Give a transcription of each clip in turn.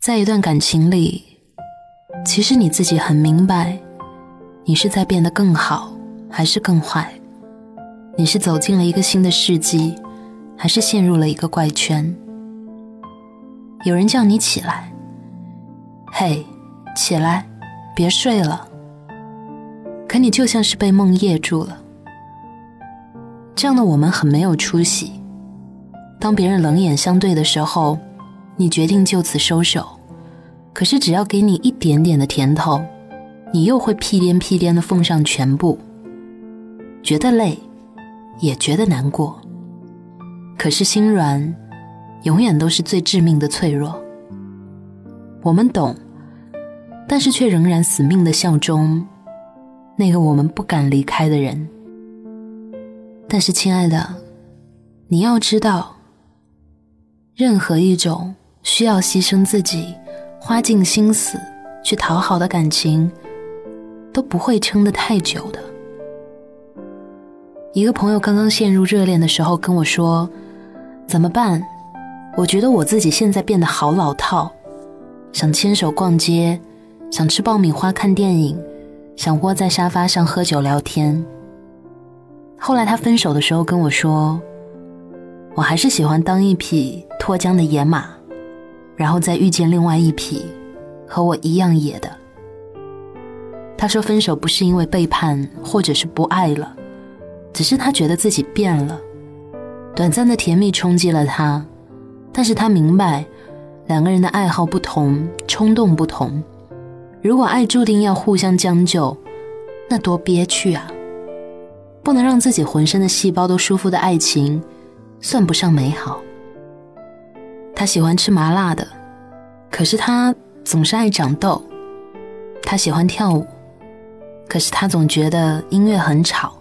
在一段感情里，其实你自己很明白，你是在变得更好，还是更坏？你是走进了一个新的世纪，还是陷入了一个怪圈？有人叫你起来，嘿，起来，别睡了。可你就像是被梦噎住了。这样的我们很没有出息。当别人冷眼相对的时候。你决定就此收手，可是只要给你一点点的甜头，你又会屁颠屁颠的奉上全部，觉得累，也觉得难过。可是心软，永远都是最致命的脆弱。我们懂，但是却仍然死命的效忠那个我们不敢离开的人。但是，亲爱的，你要知道，任何一种。需要牺牲自己、花尽心思去讨好的感情，都不会撑得太久的。一个朋友刚刚陷入热恋的时候跟我说：“怎么办？我觉得我自己现在变得好老套，想牵手逛街，想吃爆米花看电影，想窝在沙发上喝酒聊天。”后来他分手的时候跟我说：“我还是喜欢当一匹脱缰的野马。”然后再遇见另外一匹和我一样野的。他说分手不是因为背叛或者是不爱了，只是他觉得自己变了。短暂的甜蜜冲击了他，但是他明白两个人的爱好不同，冲动不同。如果爱注定要互相将就，那多憋屈啊！不能让自己浑身的细胞都舒服的爱情，算不上美好。他喜欢吃麻辣的，可是他总是爱长痘。他喜欢跳舞，可是他总觉得音乐很吵。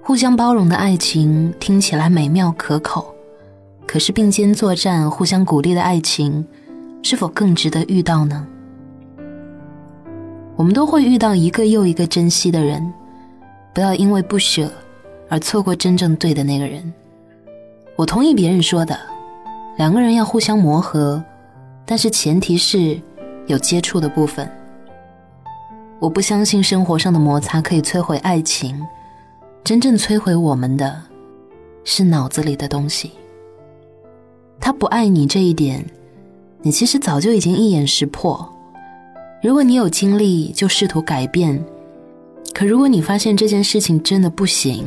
互相包容的爱情听起来美妙可口，可是并肩作战、互相鼓励的爱情，是否更值得遇到呢？我们都会遇到一个又一个珍惜的人，不要因为不舍而错过真正对的那个人。我同意别人说的。两个人要互相磨合，但是前提是有接触的部分。我不相信生活上的摩擦可以摧毁爱情，真正摧毁我们的，是脑子里的东西。他不爱你这一点，你其实早就已经一眼识破。如果你有精力，就试图改变；可如果你发现这件事情真的不行，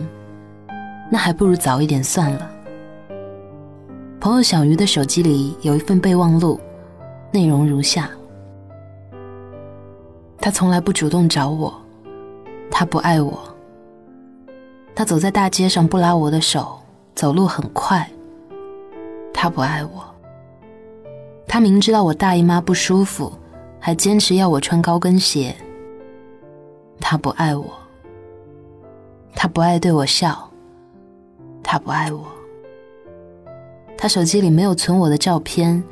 那还不如早一点算了。朋友小鱼的手机里有一份备忘录，内容如下：他从来不主动找我，他不爱我。他走在大街上不拉我的手，走路很快。他不爱我。他明知道我大姨妈不舒服，还坚持要我穿高跟鞋。他不爱我。他不爱对我笑。他不爱我。他手机里没有存我的照片，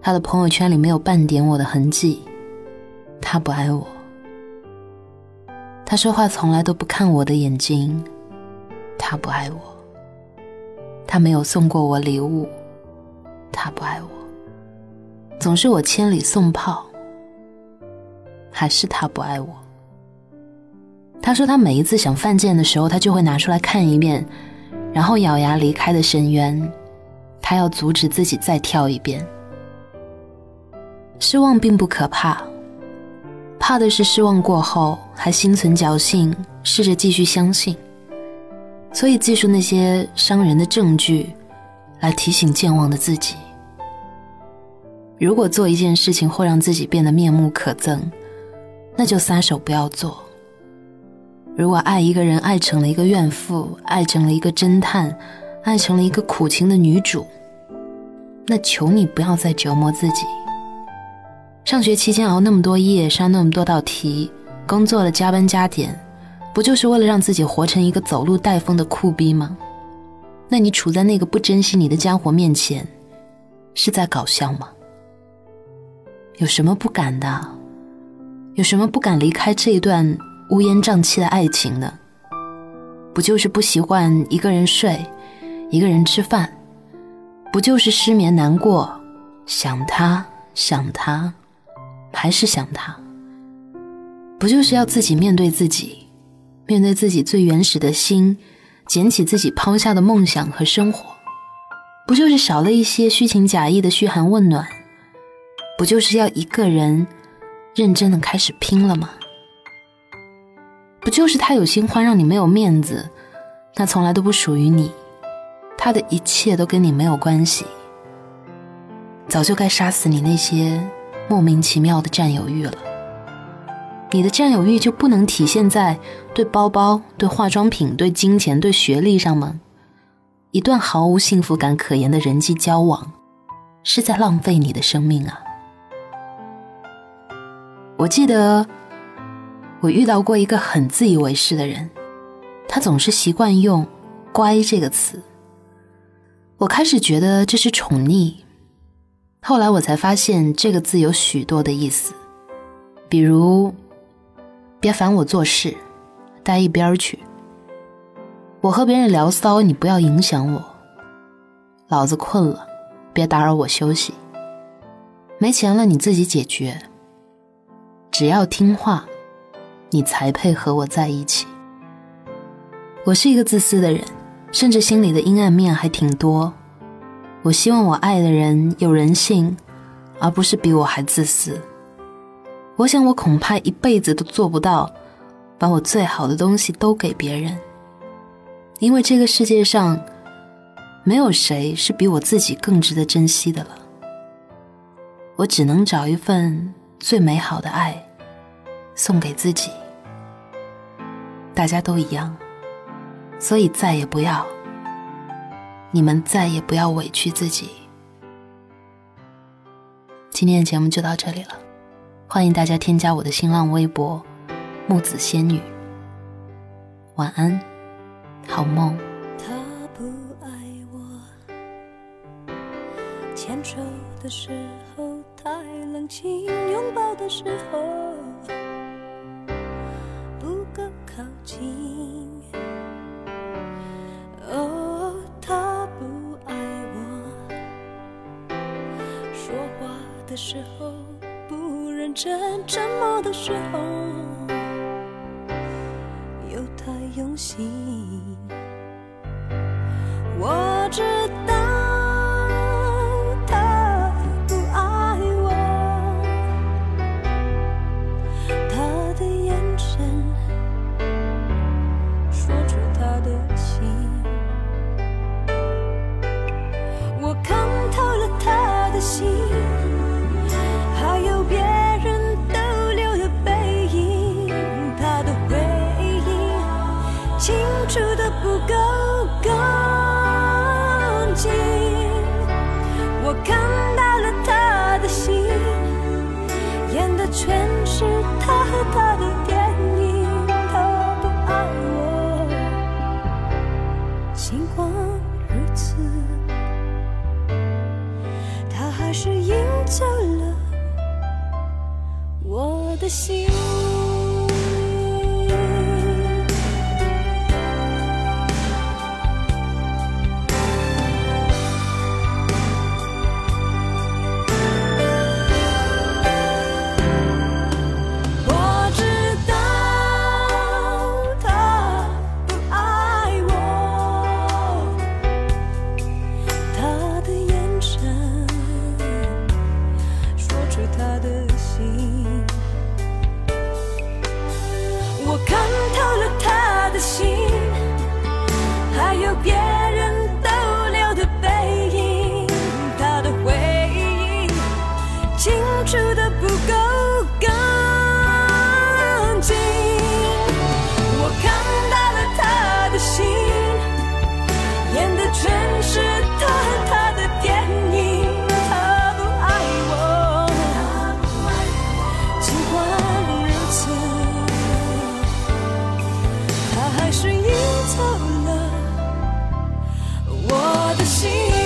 他的朋友圈里没有半点我的痕迹。他不爱我。他说话从来都不看我的眼睛。他不爱我。他没有送过我礼物。他不爱我。总是我千里送炮。还是他不爱我。他说他每一次想犯贱的时候，他就会拿出来看一遍，然后咬牙离开的深渊。他要阻止自己再跳一遍。失望并不可怕，怕的是失望过后还心存侥幸，试着继续相信。所以记住那些伤人的证据，来提醒健忘的自己。如果做一件事情会让自己变得面目可憎，那就撒手不要做。如果爱一个人爱成了一个怨妇，爱成了一个侦探。爱成了一个苦情的女主，那求你不要再折磨自己。上学期间熬那么多夜，刷那么多道题，工作了加班加点，不就是为了让自己活成一个走路带风的酷逼吗？那你处在那个不珍惜你的家伙面前，是在搞笑吗？有什么不敢的？有什么不敢离开这一段乌烟瘴气的爱情呢？不就是不习惯一个人睡？一个人吃饭，不就是失眠难过，想他想他，还是想他，不就是要自己面对自己，面对自己最原始的心，捡起自己抛下的梦想和生活，不就是少了一些虚情假意的嘘寒问暖，不就是要一个人认真的开始拼了吗？不就是他有新欢让你没有面子，那从来都不属于你，他的一切都跟你没有关系。早就该杀死你那些莫名其妙的占有欲了。你的占有欲就不能体现在对包包、对化妆品、对金钱、对学历上吗？一段毫无幸福感可言的人际交往，是在浪费你的生命啊！我记得我遇到过一个很自以为是的人，他总是习惯用“乖”这个词。我开始觉得这是宠溺。后来我才发现，这个字有许多的意思，比如“别烦我做事，待一边去”，我和别人聊骚，你不要影响我；老子困了，别打扰我休息；没钱了，你自己解决；只要听话，你才配和我在一起。我是一个自私的人，甚至心里的阴暗面还挺多。我希望我爱的人有人性，而不是比我还自私。我想我恐怕一辈子都做不到，把我最好的东西都给别人，因为这个世界上没有谁是比我自己更值得珍惜的了。我只能找一份最美好的爱，送给自己。大家都一样，所以再也不要。你们再也不要委屈自己。今天的节目就到这里了，欢迎大家添加我的新浪微博“木子仙女”。晚安，好梦。他不爱我，牵手的时候太冷清，拥抱的时候不够靠近。的时候不认真，沉默的时候又太用心。不够干净我看到了他的心演的全是他和她的电影他不爱我尽管如此他还是赢走了我的心。